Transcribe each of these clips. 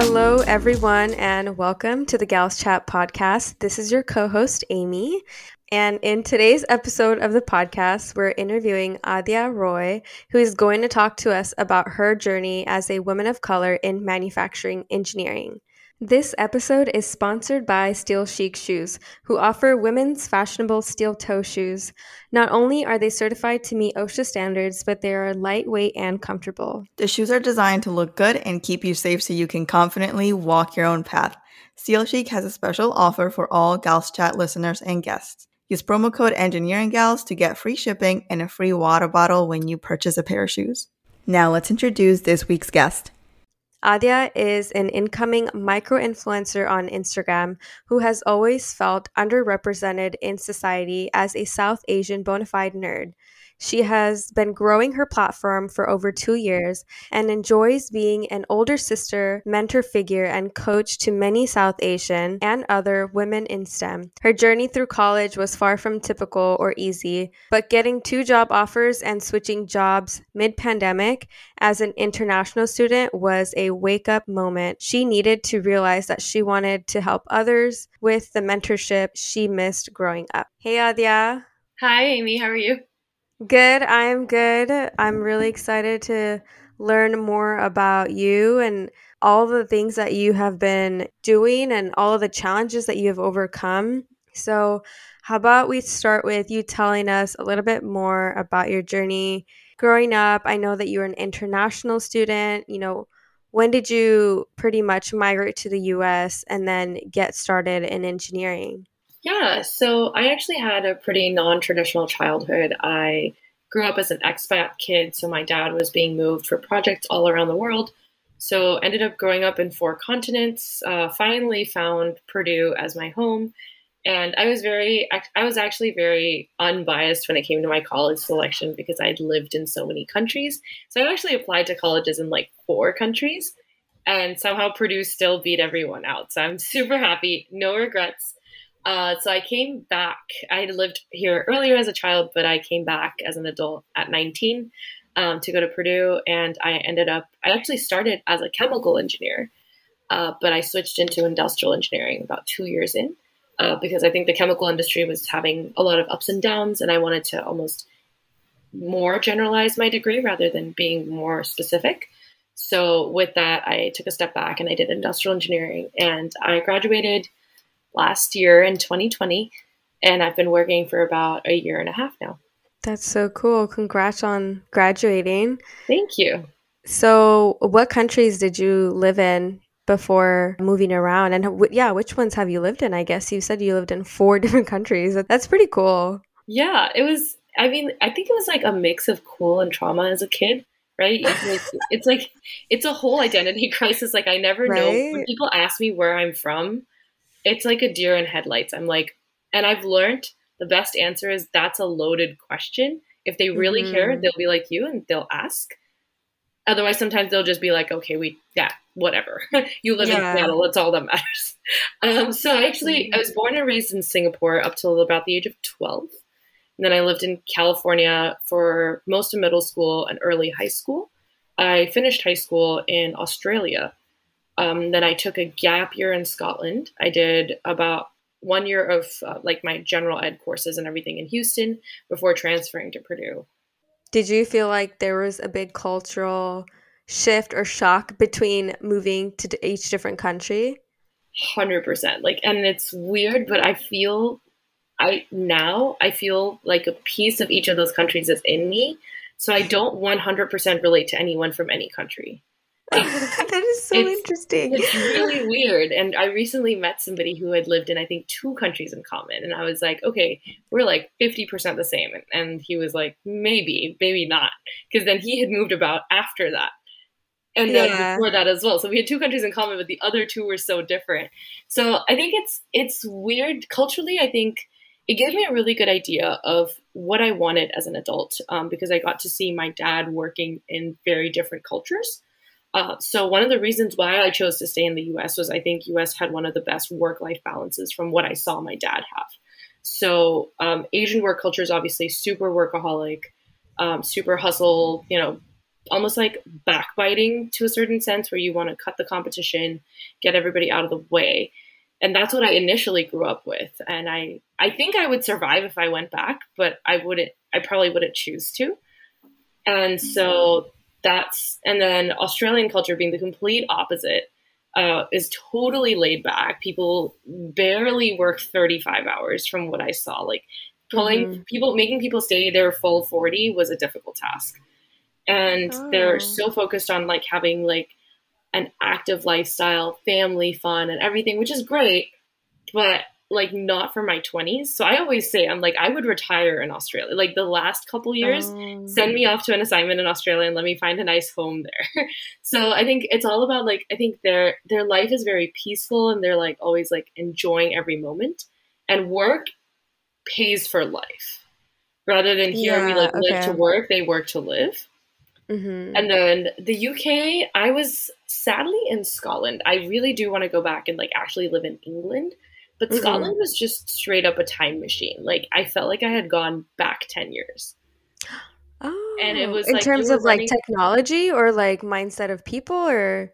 Hello, everyone, and welcome to the Gals Chat podcast. This is your co host, Amy. And in today's episode of the podcast, we're interviewing Adia Roy, who is going to talk to us about her journey as a woman of color in manufacturing engineering. This episode is sponsored by Steel Chic Shoes, who offer women's fashionable steel toe shoes. Not only are they certified to meet OSHA standards, but they are lightweight and comfortable. The shoes are designed to look good and keep you safe so you can confidently walk your own path. Steel Chic has a special offer for all Gals Chat listeners and guests. Use promo code EngineeringGals to get free shipping and a free water bottle when you purchase a pair of shoes. Now let's introduce this week's guest. Adia is an incoming micro influencer on Instagram who has always felt underrepresented in society as a South Asian bona fide nerd. She has been growing her platform for over two years and enjoys being an older sister, mentor figure, and coach to many South Asian and other women in STEM. Her journey through college was far from typical or easy, but getting two job offers and switching jobs mid pandemic as an international student was a wake up moment. She needed to realize that she wanted to help others with the mentorship she missed growing up. Hey, Adia. Hi, Amy. How are you? Good. I'm good. I'm really excited to learn more about you and all the things that you have been doing and all of the challenges that you have overcome. So, how about we start with you telling us a little bit more about your journey growing up? I know that you were an international student. You know, when did you pretty much migrate to the US and then get started in engineering? Yeah, so I actually had a pretty non traditional childhood. I grew up as an expat kid, so my dad was being moved for projects all around the world. So ended up growing up in four continents. Uh, finally found Purdue as my home, and I was very, I was actually very unbiased when it came to my college selection because I'd lived in so many countries. So I actually applied to colleges in like four countries, and somehow Purdue still beat everyone out. So I'm super happy, no regrets. Uh, so I came back. I had lived here earlier as a child, but I came back as an adult at 19 um, to go to Purdue, and I ended up. I actually started as a chemical engineer, uh, but I switched into industrial engineering about two years in uh, because I think the chemical industry was having a lot of ups and downs, and I wanted to almost more generalize my degree rather than being more specific. So with that, I took a step back and I did industrial engineering, and I graduated last year in 2020, and I've been working for about a year and a half now. That's so cool. Congrats on graduating. Thank you. So, what countries did you live in before moving around? And w- yeah, which ones have you lived in? I guess you said you lived in four different countries. That's pretty cool. Yeah, it was. I mean, I think it was like a mix of cool and trauma as a kid, right? It's like it's, like, it's a whole identity crisis. Like, I never right? know when people ask me where I'm from it's like a deer in headlights. I'm like, and I've learned the best answer is that's a loaded question. If they really mm-hmm. care, they'll be like you and they'll ask. Otherwise, sometimes they'll just be like, okay, we, yeah, whatever. you live yeah. in Seattle. That's all that matters. Um, so I actually, I was born and raised in Singapore up till about the age of 12. And then I lived in California for most of middle school and early high school. I finished high school in Australia um, then I took a gap year in Scotland. I did about one year of uh, like my general ed courses and everything in Houston before transferring to Purdue. Did you feel like there was a big cultural shift or shock between moving to each different country? 100%. Like and it's weird, but I feel I now I feel like a piece of each of those countries is in me. So I don't 100% relate to anyone from any country. so it's, interesting. It's really weird. And I recently met somebody who had lived in, I think, two countries in common. And I was like, okay, we're like 50% the same. And he was like, maybe, maybe not. Because then he had moved about after that. And then yeah. before that as well. So we had two countries in common, but the other two were so different. So I think it's it's weird. Culturally, I think it gave me a really good idea of what I wanted as an adult um, because I got to see my dad working in very different cultures. Uh, so one of the reasons why I chose to stay in the U.S. was I think U.S. had one of the best work-life balances from what I saw my dad have. So um, Asian work culture is obviously super workaholic, um, super hustle, you know, almost like backbiting to a certain sense where you want to cut the competition, get everybody out of the way. And that's what I initially grew up with. And I I think I would survive if I went back, but I wouldn't I probably wouldn't choose to. And so that's and then Australian culture being the complete opposite uh, is totally laid back. People barely work 35 hours from what I saw. Like pulling mm-hmm. people, making people stay their full 40 was a difficult task. And oh. they're so focused on like having like an active lifestyle, family fun, and everything, which is great. But like not for my 20s. So I always say I'm like I would retire in Australia. Like the last couple years, um, send me off to an assignment in Australia and let me find a nice home there. so I think it's all about like I think their their life is very peaceful and they're like always like enjoying every moment. And work pays for life. Rather than here yeah, we like live to work, they work to live. Mm-hmm. And then the UK, I was sadly in Scotland. I really do want to go back and like actually live in England but mm-hmm. Scotland was just straight up a time machine. Like I felt like I had gone back 10 years. Oh, and it was in like, terms of running... like technology or like mindset of people or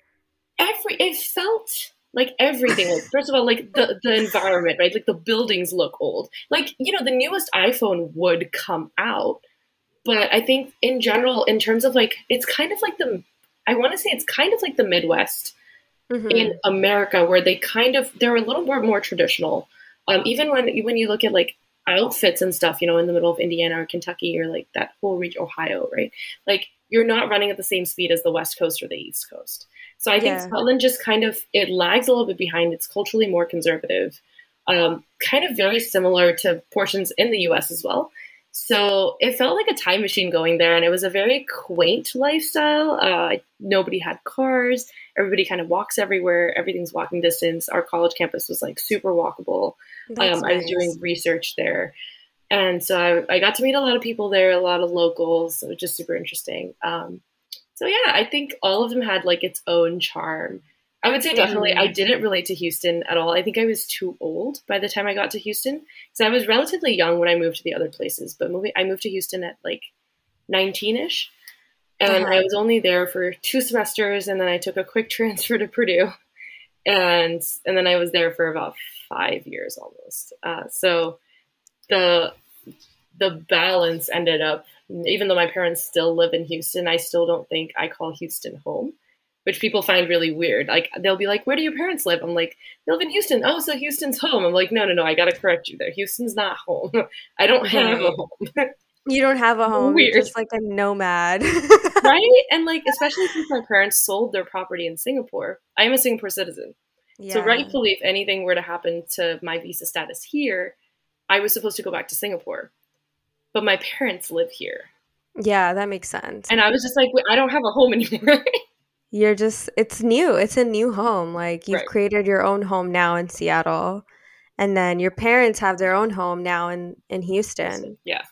every it felt like everything like first of all like the the environment right like the buildings look old like you know the newest iphone would come out but i think in general in terms of like it's kind of like the i want to say it's kind of like the midwest mm-hmm. in America where they kind of they're a little more more traditional. Um, even when when you look at like outfits and stuff, you know, in the middle of Indiana or Kentucky or like that whole region, Ohio, right? Like you're not running at the same speed as the West Coast or the East Coast. So I think yeah. Scotland just kind of it lags a little bit behind. It's culturally more conservative, um, kind of very similar to portions in the U.S. as well. So it felt like a time machine going there, and it was a very quaint lifestyle. Uh, nobody had cars. Everybody kind of walks everywhere. Everything's walking distance. Our college campus was like super walkable. Um, nice. I was doing research there, and so I, I, got to meet a lot of people there, a lot of locals. So it was just super interesting. Um, so yeah, I think all of them had like its own charm. I would say definitely. I didn't relate to Houston at all. I think I was too old by the time I got to Houston because I was relatively young when I moved to the other places. But moving, I moved to Houston at like nineteen ish, and uh-huh. I was only there for two semesters, and then I took a quick transfer to Purdue, and and then I was there for about five years almost. Uh, so the the balance ended up, even though my parents still live in Houston, I still don't think I call Houston home which people find really weird. Like they'll be like, "Where do your parents live?" I'm like, "They live in Houston." Oh, so Houston's home. I'm like, "No, no, no. I got to correct you there. Houston's not home. I don't have a home." You don't have a home. Weird. You're just like a nomad. right? And like especially since my parents sold their property in Singapore. I am a Singapore citizen. Yeah. So rightfully if anything were to happen to my visa status here, I was supposed to go back to Singapore. But my parents live here. Yeah, that makes sense. And I was just like, I don't have a home anymore you're just it's new it's a new home like you've right. created your own home now in seattle and then your parents have their own home now in in houston. Yeah.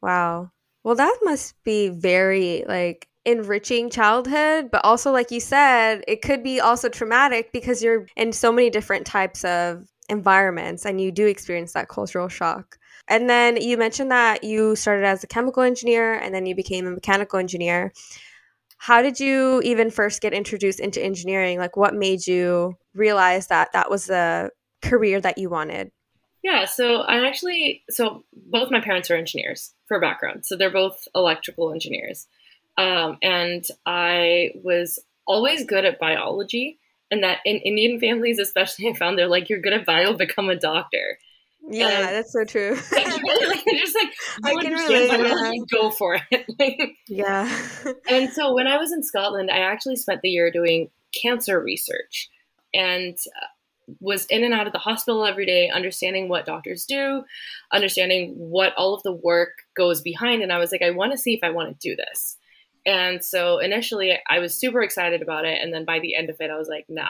Wow. Well that must be very like enriching childhood but also like you said it could be also traumatic because you're in so many different types of environments and you do experience that cultural shock. And then you mentioned that you started as a chemical engineer and then you became a mechanical engineer how did you even first get introduced into engineering? Like, what made you realize that that was the career that you wanted? Yeah, so I actually, so both my parents are engineers for background. So they're both electrical engineers. Um, and I was always good at biology. And that in Indian families, especially, I found they're like, you're good at bio, become a doctor. Yeah, and that's so true. just like I can relate. Yeah. Go for it. yeah. and so when I was in Scotland, I actually spent the year doing cancer research and uh, was in and out of the hospital every day, understanding what doctors do, understanding what all of the work goes behind. And I was like, I want to see if I want to do this. And so initially, I was super excited about it, and then by the end of it, I was like, Nah,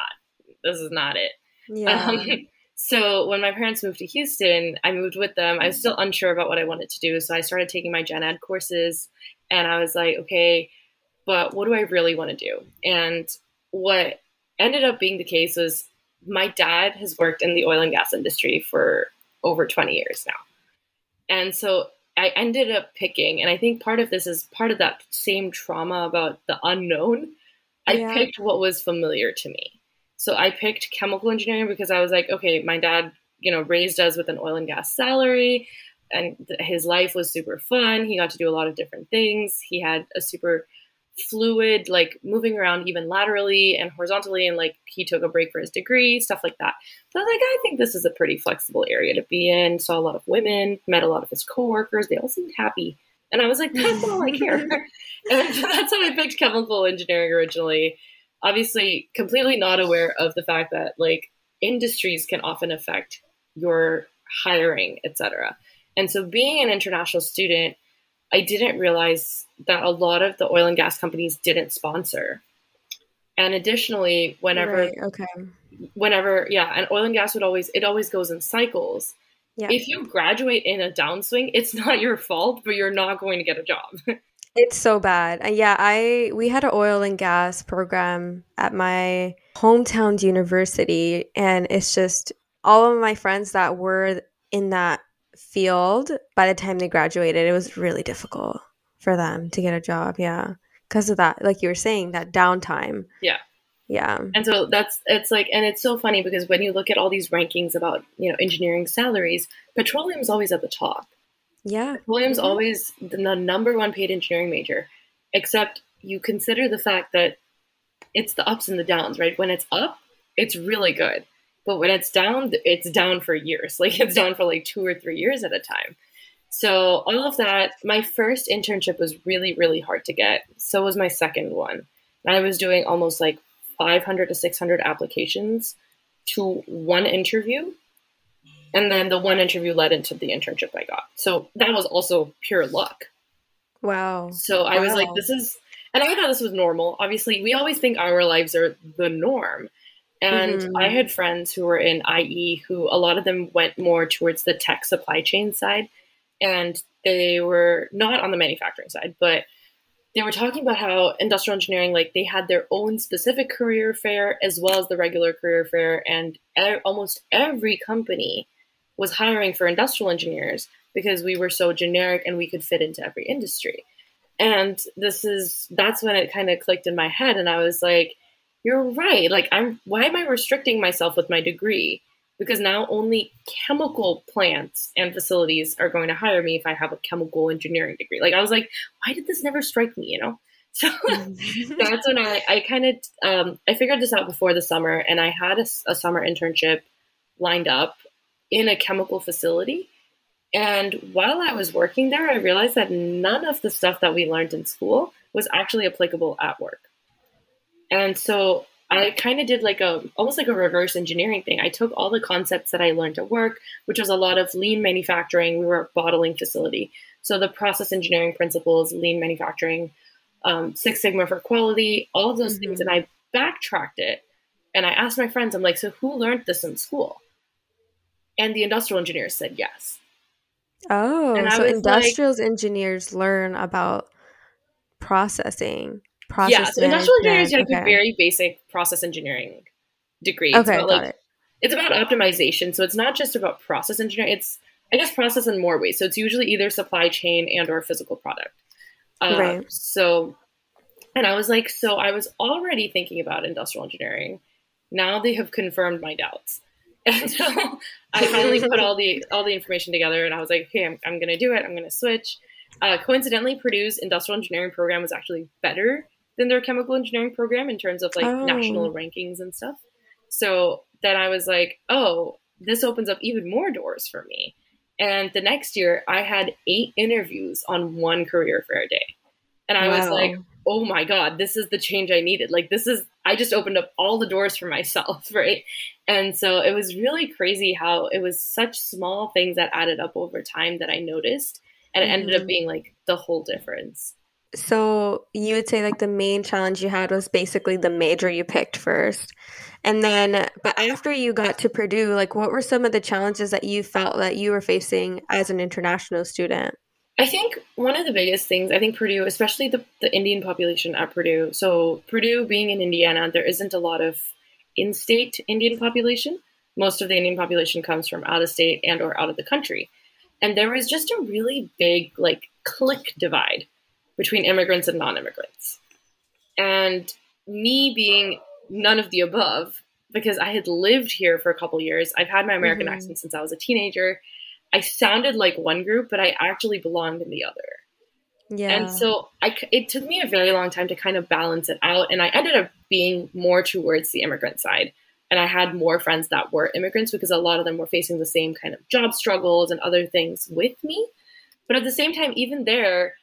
this is not it. Yeah. Um, so when my parents moved to Houston, I moved with them. I was still unsure about what I wanted to do. So I started taking my gen ed courses and I was like, okay, but what do I really want to do? And what ended up being the case was my dad has worked in the oil and gas industry for over 20 years now. And so I ended up picking, and I think part of this is part of that same trauma about the unknown. I Yeah. picked what was familiar to me. So I picked chemical engineering because I was like, okay, my dad, you know, raised us with an oil and gas salary, and th- his life was super fun. He got to do a lot of different things. He had a super fluid, like moving around even laterally and horizontally, and like he took a break for his degree, stuff like that. So I was like, I think this is a pretty flexible area to be in. Saw a lot of women, met a lot of his coworkers. They all seemed happy. And I was like, that's all I care. and that's how I picked chemical engineering originally. Obviously, completely not aware of the fact that like industries can often affect your hiring, etc. And so being an international student, I didn't realize that a lot of the oil and gas companies didn't sponsor. And additionally, whenever Right, okay. whenever yeah and oil and gas would always it always goes in cycles Yeah. if you graduate in a downswing it's not your fault but you're not going to get a job It's so bad. And yeah, I we had an oil and gas program at my hometown university and it's just all of my friends that were in that field by the time they graduated, it was really difficult for them to get a job, yeah. Because of that, like you were saying, that downtime. Yeah. Yeah. and so that's it's like and it's so funny because when you look at all these rankings about you know engineering salaries petroleum's always at the top Yeah. petroleum's Mhm. always the number one paid engineering major except you consider the fact that it's the ups and the downs right? When it's up it's really good. But when it's down it's down for years. Like it's down for like two or three years at a time. So all of that my first internship was really really hard to get. So was my second one. I was doing almost like 500 to 600 applications to one interview and then the one interview led into the internship i got so that was also pure luck Wow. so I was like, this is, and I thought this was normal. Obviously, we always think our lives are the norm. And Mhm. I had friends who were in IE who a lot of them went more towards the tech supply chain side. And they were not on the manufacturing side, but they were talking about how industrial engineering, like they had their own specific career fair as well as the regular career fair. And e- almost every company was hiring for industrial engineers because we were so generic and we could fit into every industry. And this is that's when it kind of clicked in my head and I was like, you're right. Like I'm why am I restricting myself with my degree? Because now only chemical plants and facilities are going to hire me if I have a chemical engineering degree. Like I was like, why did this never strike me, you know? So that's when I, I kind of um, I figured this out before the summer, and I had a summer internship lined up in a chemical facility. And while I was working there, I realized that none of the stuff that we learned in school was actually applicable at work. And so I kind of did like a almost like a reverse engineering thing. I took all the concepts that I learned at work, which was a lot of lean manufacturing. We were a bottling facility, so the process engineering principles, lean manufacturing, um, Six Sigma for quality, all of those things, Mhm. and I backtracked it. And I asked my friends, I'm like, so who learned this in school? And the industrial engineers said yes. Oh, so was like- industrials engineers learn about processing. yeah, Process so industrial engineers management. have a Okay. very basic process engineering degree. It's Okay, about, like, it. it's about optimization so it's not just about process engineering it's i guess process in more ways so it's usually either supply chain and or physical product uh, Right. so and i was like so i was already thinking about industrial engineering now they have confirmed my doubts and so i finally put all the all the information together and i was like okay i'm, I'm gonna do it i'm gonna switch uh, coincidentally purdue's industrial engineering program was actually better than their chemical engineering program in terms of like Oh. national rankings and stuff so then I was like, oh, this opens up even more doors for me. And the next year, I had eight interviews on one career fair day. And I was like, oh my God, this is the change I needed. Like, this is, I just opened up all the doors for myself, right? And so it was really crazy how it was such small things that added up over time that I noticed. And it ended up Mhm. being like the whole difference. So you would say like the main challenge you had was basically the major you picked first. And then but after you got to Purdue, like what were some of the challenges that you felt that you were facing as an international student? I think one of the biggest things, I think Purdue, especially the, the Indian population at Purdue. So, Purdue being in Indiana, there isn't a lot of in state Indian population. Most of the Indian population comes from out of state and or out of the country. And there was just a really big, like, click divide between immigrants and non immigrants. And me being none of the above, because I had lived here for a couple years, I've had my American mm-hmm. accent since I was a teenager. I sounded like one group, but I actually belonged in the other. Yeah. And so I, it took me a very long time to kind of balance it out. And I ended up being more towards the immigrant side. And I had more friends that were immigrants because a lot of them were facing the same kind of job struggles and other things with me. But at the same time, even there,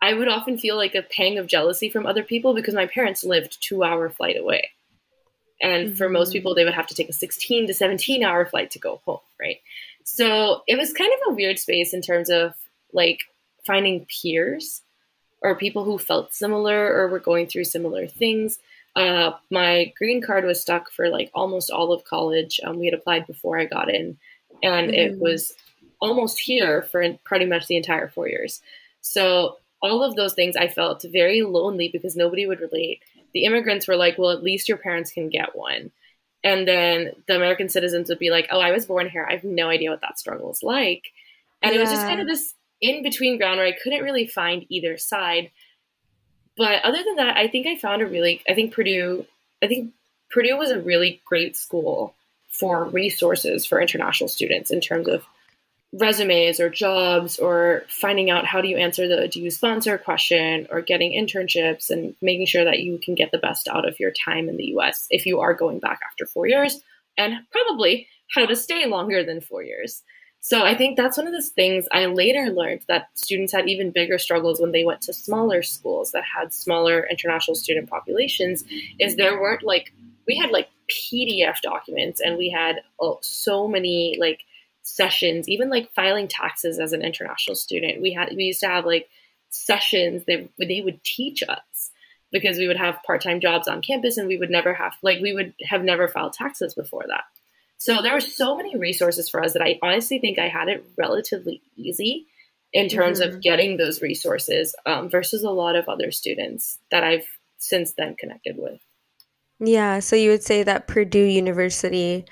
I would often feel like a pang of jealousy from other people because my parents lived two hour flight away. And mm-hmm. for most people, they would have to take a 16 to 17 hour flight to go home, right? So it was kind of a weird space in terms of like finding peers or people who felt similar or were going through similar things. Uh, my green card was stuck for like almost all of college. Um, we had applied before I got in, and mm-hmm. it was almost here for pretty much the entire four years. So all of those things, I felt very lonely because nobody would relate. The immigrants were like, "Well, at least your parents can get one," and then the American citizens would be like, "Oh, I was born here. I have no idea what that struggle is like," and yeah. it was just kind of this in between ground where I couldn't really find either side. But other than that, I think I found a really, I think Purdue, I think Purdue was a really great school for resources for international students in terms of resumes or jobs or finding out how do you answer the do you sponsor question or getting internships and making sure that you can get the best out of your time in the US if you are going back after four years and probably how to stay longer than four years. So I think that's one of those things I later learned that students had even bigger struggles when they went to smaller schools that had smaller international student populations is there weren't like we had like PDF documents and we had oh, so many like sessions even like filing taxes as an international student we had we used to have like sessions that they would teach us because we would have part-time jobs on campus and we would never have like we would have never filed taxes before that so there were so many resources for us that I honestly think I had it relatively easy in terms mm-hmm. of getting those resources um, versus a lot of other students that I've since then connected with. Yeah, so you would say that Purdue University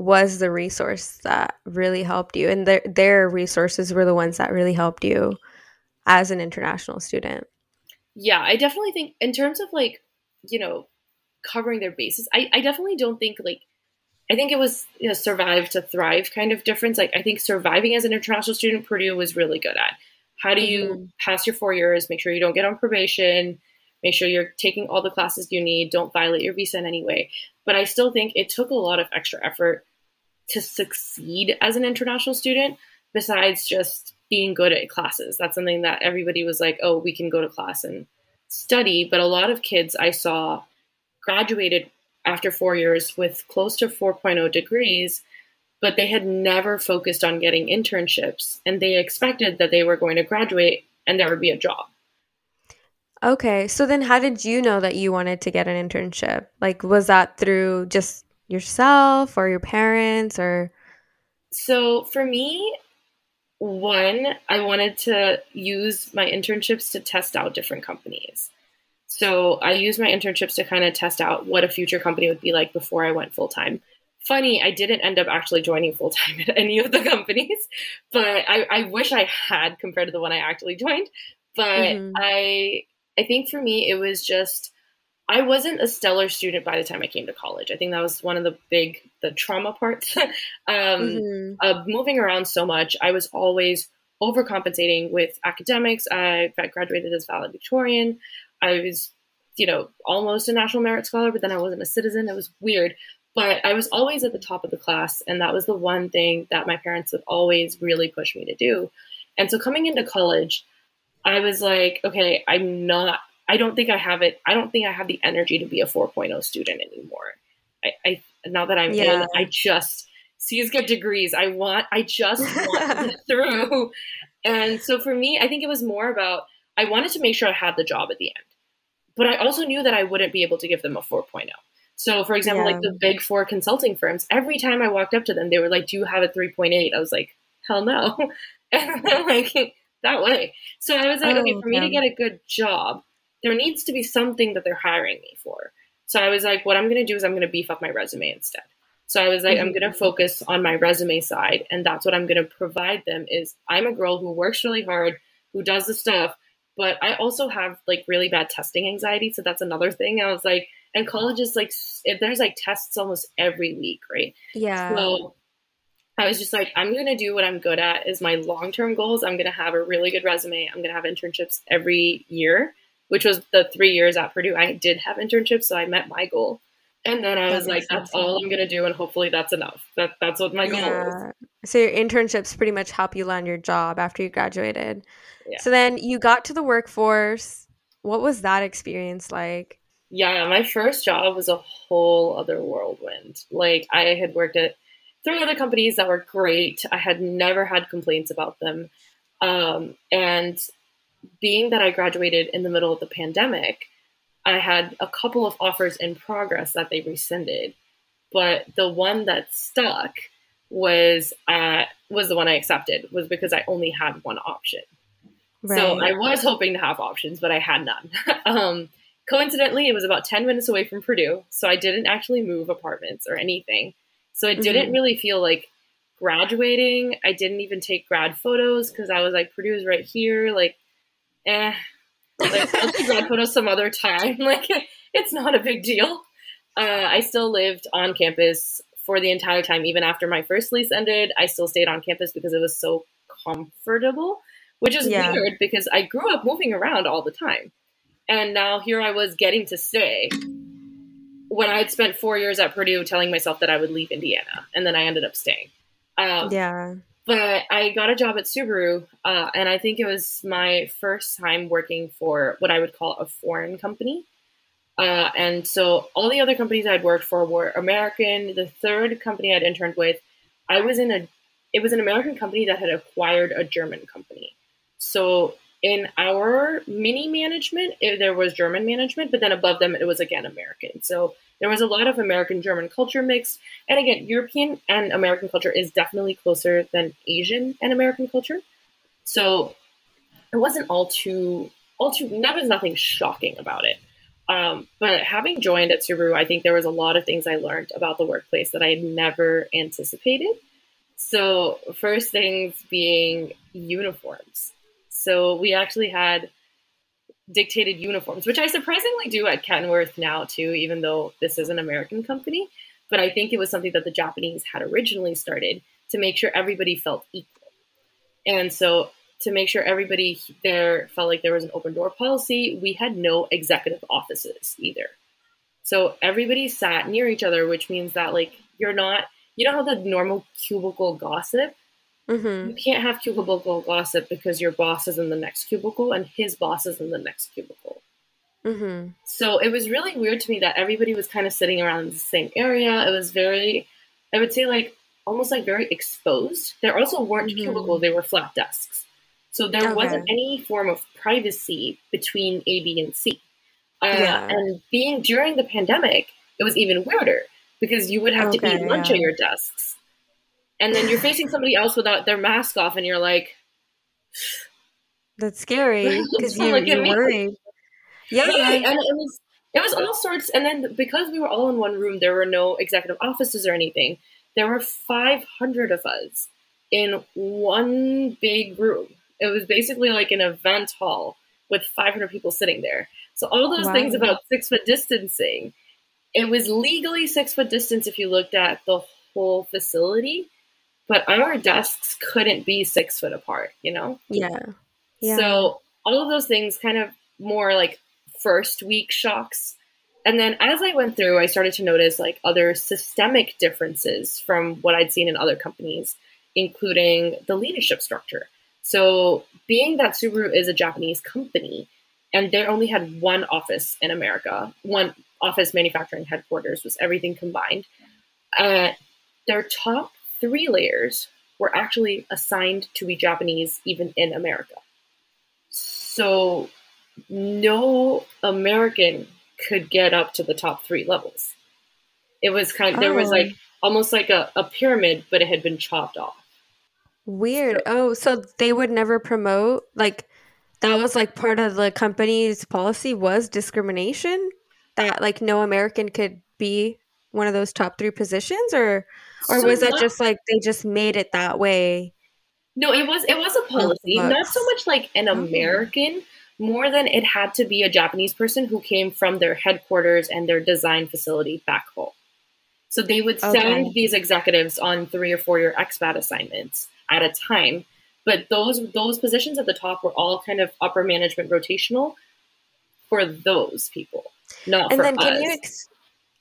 was the resource that really helped you, and their their resources were the ones that really helped you as an international student. Yeah, I definitely think in terms of like you know covering their bases, I, I definitely don't think like I think it was you know, survive to thrive kind of difference. Like I think surviving as an international student, Purdue was really good at. How do you mm-hmm. pass your four years? Make sure you don't get on probation. Make sure you're taking all the classes you need. Don't violate your visa in any way. But I still think it took a lot of extra effort to succeed as an international student, besides just being good at classes. That's something that everybody was like, oh, we can go to class and study. But a lot of kids I saw graduated after four years with close to 4.0 degrees, but they had never focused on getting internships and they expected that they were going to graduate and there would be a job. Okay, so then how did you know that you wanted to get an internship? Like, was that through just yourself or your parents or? So for me, one, I wanted to use my internships to test out different companies. So I used my internships to kind of test out what a future company would be like before I went full time. Funny, I didn't end up actually joining full time at any of the companies, but I, I, wish I had compared to the one I actually joined. But mm-hmm. I I think for me it was just I wasn't a stellar student by the time I came to college. I think that was one of the big the trauma parts. um, mm-hmm. of moving around so much, I was always overcompensating with academics. I graduated as valedictorian. I was, you know, almost a national merit scholar, but then I wasn't a citizen. It was weird. But I was always at the top of the class, and that was the one thing that my parents would always really push me to do. And so coming into college, I was like, okay, I'm not, I don't think I have it, I don't think I have the energy to be a 4.0 student anymore. I, I now that I'm yeah. in, I just, C's get degrees. I want, I just want through. And so for me, I think it was more about, I wanted to make sure I had the job at the end but I also knew that I wouldn't be able to give them a 4.0. So, for example, yeah. like the big four consulting firms, every time I walked up to them, they were like, Do you have a 3.8? I was like, Hell no. and like, that way. So I was like, oh, okay, for me to get a good job, there needs to be something that they're hiring me for. So I was like, what I'm going to do is I'm going to beef up my resume instead. So I was like, mm-hmm. I'm going to focus on my resume side, and that's what I'm going to provide them. Is I'm a girl who works really hard, who does the stuff, but I also have like really bad testing anxiety. So that's another thing. I was like, and college is like, if there's like tests almost every week, right? Yeah. So I was just like, I'm going to do what I'm good at is my long-term goals. I'm going to have a really good resume. I'm going to have internships every year, which was the three years at Purdue. I did have internships, so I met my goal. And then I that was like, that's all I'm gonna do, and hopefully that's enough. That that's what my goal yeah. is. So your internships pretty much help you land your job after you graduated. Yeah. So then you got to the workforce. What was that experience like? Yeah, my first job was a whole other whirlwind. Like I had worked at three other companies that were great. I had never had complaints about them. Um, and being that I graduated in the middle of the pandemic, I had a couple of offers in progress that they rescinded, but the one that stuck was uh, was the one I accepted was because I only had one option. Right. So I was hoping to have options, but I had none. um, coincidentally, it was about ten minutes away from Purdue, so I didn't actually move apartments or anything. So it didn't mm-hmm. really feel like graduating. I didn't even take grad photos because I was like, Purdue is right here. Like, eh, like, I'll grad photos some other time. Like, it's not a big deal. Uh, I still lived on campus for the entire time, even after my first lease ended. I still stayed on campus because it was so comfortable, which is yeah. weird because I grew up moving around all the time. And now here I was getting to stay when I had spent four years at Purdue telling myself that I would leave Indiana, and then I ended up staying. Um, yeah but I got a job at Subaru, uh, and I think it was my first time working for what I would call a foreign company. Uh, and so all the other companies I'd worked for were American. The third company I'd interned with, I was in a, it was an American company that had acquired a German company. So in our mini management, it, there was German management, but then above them it was again American. So there was a lot of American German culture mix. And again, European and American culture is definitely closer than Asian and American culture. So it wasn't all too all too there was nothing shocking about it. Um, but having joined at Subaru, I think there was a lot of things I learned about the workplace that I had never anticipated. So first things being uniforms. So we actually had dictated uniforms, which I surprisingly do at Kenworth now too, even though this is an American company. But I think it was something that the Japanese had originally started to make sure everybody felt equal. And so to make sure everybody there felt like there was an open door policy, we had no executive offices either. So everybody sat near each other, which means that like you're not you know how the normal cubicle gossip Mm-hmm. You can't have cubicle gossip because your boss is in the next cubicle and his boss is in the next cubicle. Mm-hmm. So it was really weird to me that everybody was kind of sitting around in the same area. It was very, I would say, like almost like very exposed. There also weren't mm-hmm. cubicles; they were flat desks. So there okay. wasn't any form of privacy between A, B, and C. Uh, yeah. And being during the pandemic, it was even weirder because you would have okay, to eat lunch yeah. at your desks and then you're facing somebody else without their mask off, and you're like, "That's scary," because you, like you're worried. Yeah, and it was it was all sorts. And then because we were all in one room, there were no executive offices or anything. There were 500 of us in one big room. It was basically like an event hall with 500 people sitting there. So all those wow. things about six foot distancing, it was legally six foot distance if you looked at the whole facility but our desks couldn't be six foot apart, you know? Yeah. yeah. So all of those things kind of more like first week shocks. And then as I went through, I started to notice like other systemic differences from what I'd seen in other companies, including the leadership structure. So, being that Subaru is a Japanese company and they only had one office in America, one office manufacturing headquarters was everything combined, uh, their top three layers were actually assigned to be Japanese even in America. So no American could get up to the top three levels. It was kind of, oh. there was like oh. almost like a, a pyramid, but it had been chopped off. Weird. Oh, so they would never promote like that was like part of the company's policy was discrimination that like no American could be one of those top three positions, or or So was that not- just like they just made it that way? No, it was it was a policy, not so much like an Oh. American, more than it had to be a Japanese person who came from their headquarters and their design facility back home. So they would send Okay. these executives on three or four year expat assignments at a time. But those those positions at the top were all kind of upper management rotational for those people, not And then us. can you ex-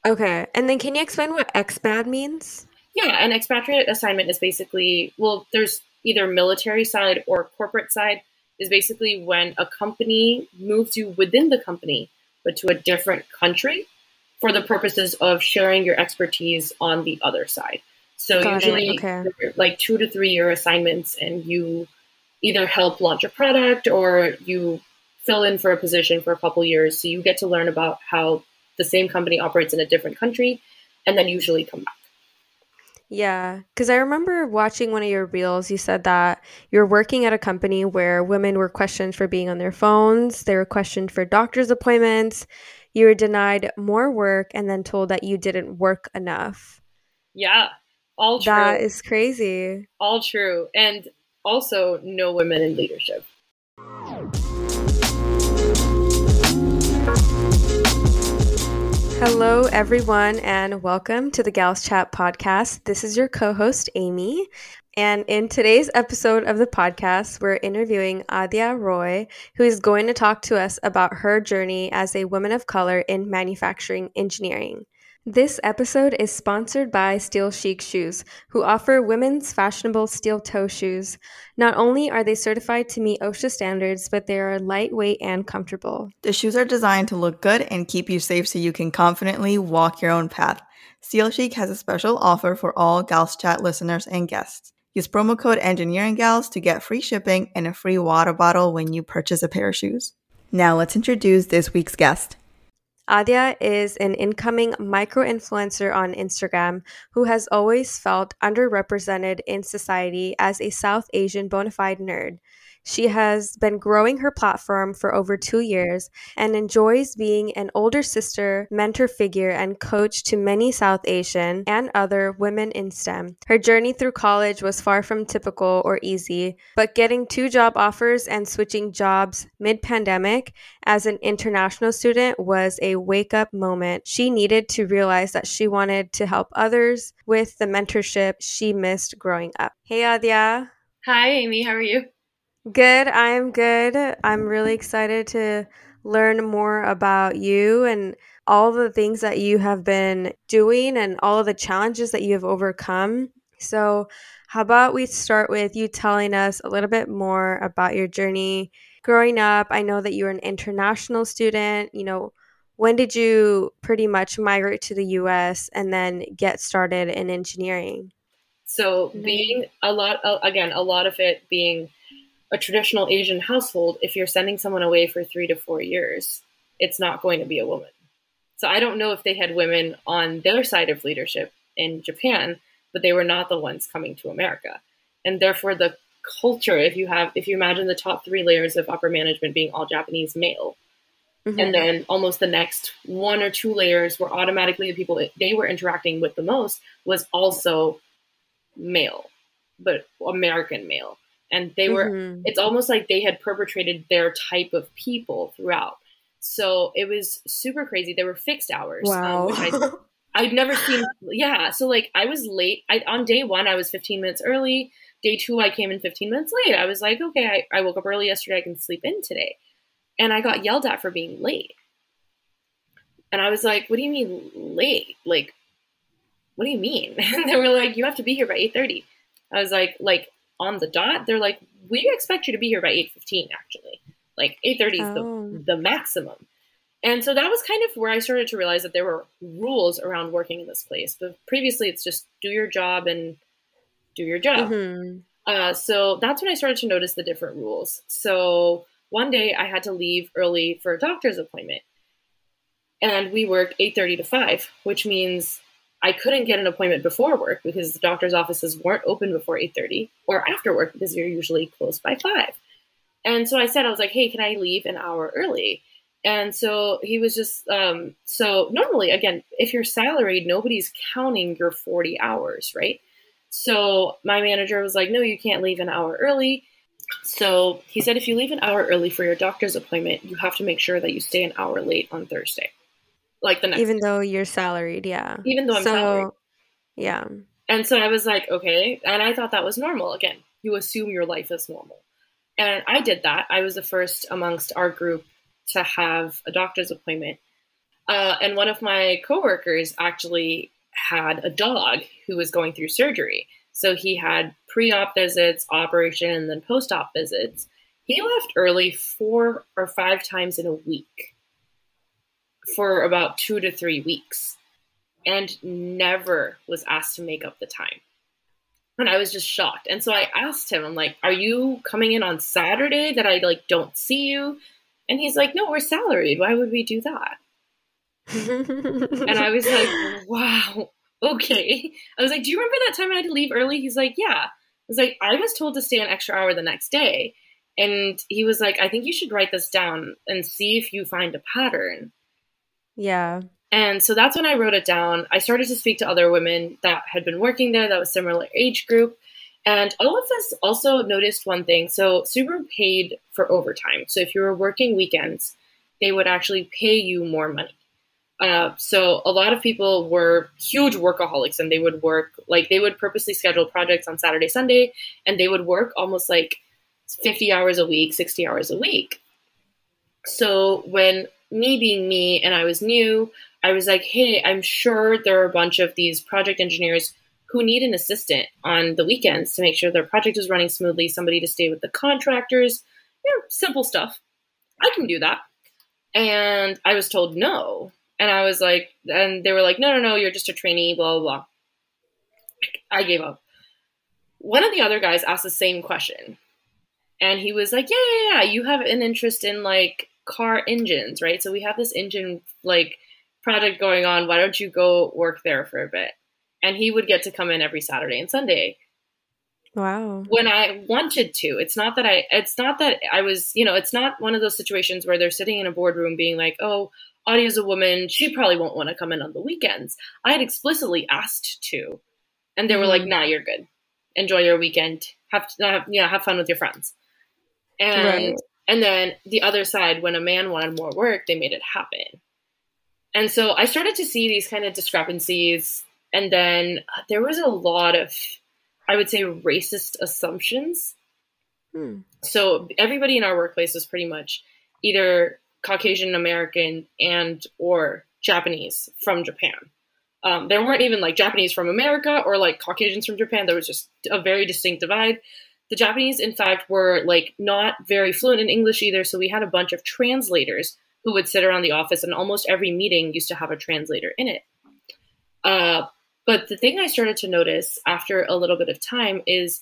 okay? And then can you explain what expat means? Yeah, an expatriate assignment is basically well, there's either military side or corporate side is basically when a company moves you within the company but to a different country for the purposes of sharing your expertise on the other side. So Got usually okay. like 2 to 3 year assignments and you either help launch a product or you fill in for a position for a couple years so you get to learn about how the same company operates in a different country and then usually come back. Yeah, because I remember watching one of your reels. You said that you're working at a company where women were questioned for being on their phones, they were questioned for doctor's appointments, you were denied more work, and then told that you didn't work enough. Yeah, all true. That is crazy. all true. And also, no women in leadership. Hello, everyone, and welcome to the Gals Chat podcast. This is your co host, Amy. And in today's episode of the podcast, we're interviewing Adia Roy, who is going to talk to us about her journey as a woman of color in manufacturing engineering. This episode is sponsored by Steel Chic Shoes, who offer women's fashionable steel toe shoes. Not only are they certified to meet OSHA standards, but they are lightweight and comfortable. The shoes are designed to look good and keep you safe so you can confidently walk your own path. Steel Chic has a special offer for all Gals Chat listeners and guests. Use promo code EngineeringGals to get free shipping and a free water bottle when you purchase a pair of shoes. Now let's introduce this week's guest. Adia is an incoming micro influencer on Instagram who has always felt underrepresented in society as a South Asian bona fide nerd. She has been growing her platform for over two years and enjoys being an older sister, mentor figure, and coach to many South Asian and other women in STEM. Her journey through college was far from typical or easy, but getting two job offers and switching jobs mid pandemic as an international student was a wake up moment. She needed to realize that she wanted to help others with the mentorship she missed growing up. Hey, Adia. Hi, Amy. How are you? Good. I'm good. I'm really excited to learn more about you and all the things that you have been doing and all of the challenges that you have overcome. So, how about we start with you telling us a little bit more about your journey growing up? I know that you're an international student. You know, when did you pretty much migrate to the US and then get started in engineering? So, Mhm. being a lot, again, a lot of it being a traditional Asian household, if you're sending someone away for three to four years, it's not going to be a woman. So, I don't know if they had women on their side of leadership in Japan, but they were not the ones coming to America. And therefore, the culture, if you have, if you imagine the top three layers of upper management being all Japanese male, Mhm. and then almost the next one or two layers were automatically the people they were interacting with the most was also male but american male and they were Mhm. it's almost like they had perpetrated their type of people throughout so it was super crazy they were fixed hours um, Wow. which I, I'd never seen. Yeah, so like I was late. I on day one I was 15 minutes early. Day two I came in 15 minutes late. I was like, okay, I, I woke up early yesterday. I can sleep in today, and I got yelled at for being late. And I was like, what do you mean late? Like, what do you mean? And they were like, you have to be here by 8:30. I was like, like on the dot. They're like, we expect you to be here by 8:15. Actually, like 8:30 is Oh. the the maximum. And so that was kind of where I started to realize that there were rules around working in this place. But previously, it's just do your job and do your job. Mhm. Uh, so that's when I started to notice the different rules. So one day I had to leave early for a doctor's appointment, and we worked eight thirty to five, which means I couldn't get an appointment before work because the doctor's offices weren't open before eight thirty or after work because you're usually closed by five. And so I said I was like, "Hey, can I leave an hour early?" And so he was just, um, so normally, again, if you're salaried, nobody's counting your 40 hours, right? So my manager was like, no, you can't leave an hour early. So he said, if you leave an hour early for your doctor's appointment, you have to make sure that you stay an hour late on Thursday. Like the next Even though you're salaried, yeah. Even though I'm so, salaried. Yeah. And so I was like, okay. And I thought that was normal. Again, you assume your life is normal. And I did that. I was the first amongst our group to have a doctor's appointment. Uh, and one of my coworkers actually had a dog who was going through surgery. So he had pre op visits, operation, and then post op visits. He left early four or five times in a week for about two to three weeks and never was asked to make up the time. And I was just shocked. And so I asked him, I'm like, are you coming in on Saturday that I like don't see you? And he's like, no, we're salaried. Why would we do that? and I was like, wow, okay. I was like, do you remember that time I had to leave early? He's like, yeah. I was like, I was told to stay an extra hour the next day. And he was like, I think you should write this down and see if you find a pattern. Yeah. And so that's when I wrote it down. I started to speak to other women that had been working there that was similar age group. And all of us also noticed one thing. So Subaru paid for overtime. So if you were working weekends, they would actually pay you more money. Uh, so a lot of people were huge workaholics and they would work like they would purposely schedule projects on Saturday, Sunday, and they would work almost like 50 hours a week, 60 hours a week. So when me being me and I was new, I was like, hey, I'm sure there are a bunch of these project engineers who need an assistant on the weekends to make sure their project is running smoothly, somebody to stay with the contractors, you know, simple stuff. I can do that. And I was told no. And I was like, and they were like, no, no, no, you're just a trainee, blah, blah, blah. I gave up. One of the other guys asked the same question. And he was like, yeah, yeah, yeah, you have an interest in like car engines, right? So we have this engine like project going on. Why don't you go work there for a bit? And he would get to come in every Saturday and Sunday Wow. when I wanted to. It's not that I it's not that I was, you know, it's not one of those situations where they're sitting in a boardroom being like, "Oh, Adia's a woman, she probably won't want to come in on the weekends." I had explicitly asked to. And they were like, Mhm. "Nah, you're good. Enjoy your weekend. Have you know, have fun with your friends." And Right. And then the other side when a man wanted more work, they made it happen. And so I started to see these kind of discrepancies and then uh, there was a lot of I would say racist assumptions. Hmm. So everybody in our workplace was pretty much either Caucasian American and or Japanese from Japan. Um, there weren't even like Japanese from America or like Caucasians from Japan. There was just a very distinct divide. The Japanese, in fact, were like not very fluent in English either. So we had a bunch of translators who would sit around the office, and almost every meeting used to have a translator in it. Uh, but the thing I started to notice after a little bit of time is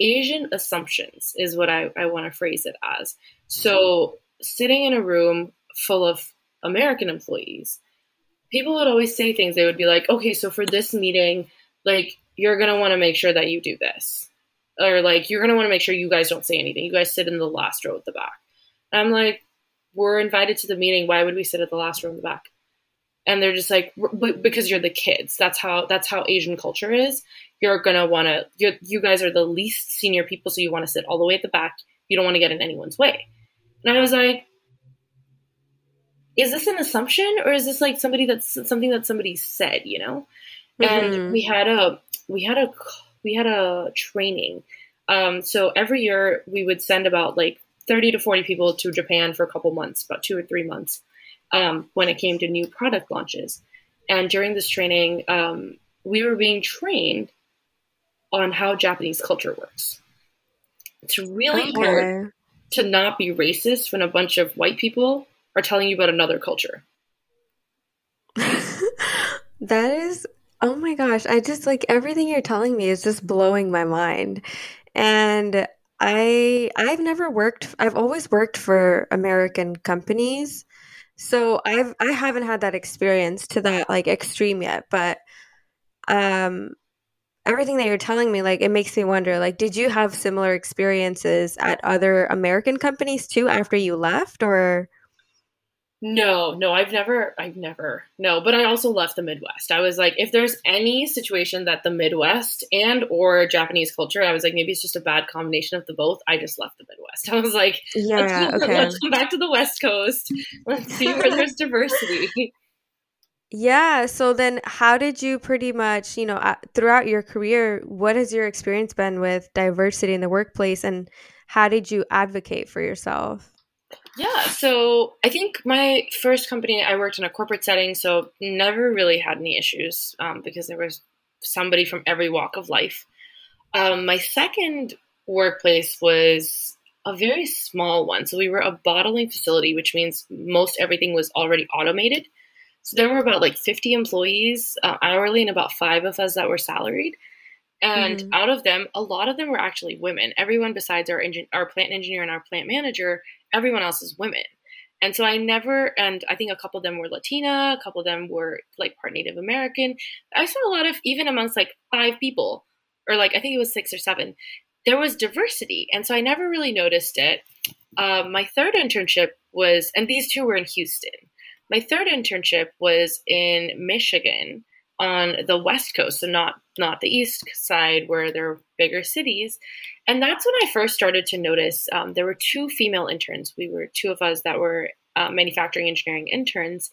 Asian assumptions, is what I, I want to phrase it as. So, sitting in a room full of American employees, people would always say things. They would be like, okay, so for this meeting, like, you're going to want to make sure that you do this. Or, like, you're going to want to make sure you guys don't say anything. You guys sit in the last row at the back. And I'm like, we're invited to the meeting. Why would we sit at the last row in the back? and they're just like because you're the kids that's how that's how asian culture is you're gonna want to you guys are the least senior people so you want to sit all the way at the back you don't want to get in anyone's way and i was like is this an assumption or is this like somebody that's something that somebody said you know and Mhm. we had a we had a we had a training um, so every year we would send about like 30 to 40 people to japan for a couple months about two or three months um, when it came to new product launches. And during this training, um, we were being trained on how Japanese culture works. It's really hard to not be racist when a bunch of white people are telling you about another culture. that is, oh my gosh, I just like everything you're telling me is just blowing my mind. And I I've never worked I've always worked for American companies. So I've I haven't had that experience to that like extreme yet, but um everything that you're telling me like it makes me wonder like did you have similar experiences at other American companies too after you left or No, no, I've never, I've never, no. But I also left the Midwest. I was like, if there's any situation that the Midwest and or Japanese culture, I was like, maybe it's just a bad combination of the both. I just left the Midwest. I was like, yeah, let's, okay. let's come back to the West Coast. Let's see where there's diversity. Yeah. So then, how did you pretty much, you know, uh, throughout your career, what has your experience been with diversity in the workplace, and how did you advocate for yourself? Yeah, so I think my first company, I worked in a corporate setting, so never really had any issues um, because there was somebody from every walk of life. Um, my second workplace was a very small one. So we were a bottling facility, which means most everything was already automated. So there were about like 50 employees uh, hourly and about five of us that were salaried. And mm-hmm. out of them, a lot of them were actually women. Everyone besides our engin- our plant engineer and our plant manager, everyone else is women. And so I never, and I think a couple of them were Latina, a couple of them were like part Native American. I saw a lot of, even amongst like five people, or like I think it was six or seven, there was diversity. And so I never really noticed it. Uh, my third internship was, and these two were in Houston. My third internship was in Michigan on the west coast, so not not the east side where there are bigger cities. And that's when I first started to notice um, there were two female interns. We were two of us that were uh, manufacturing engineering interns.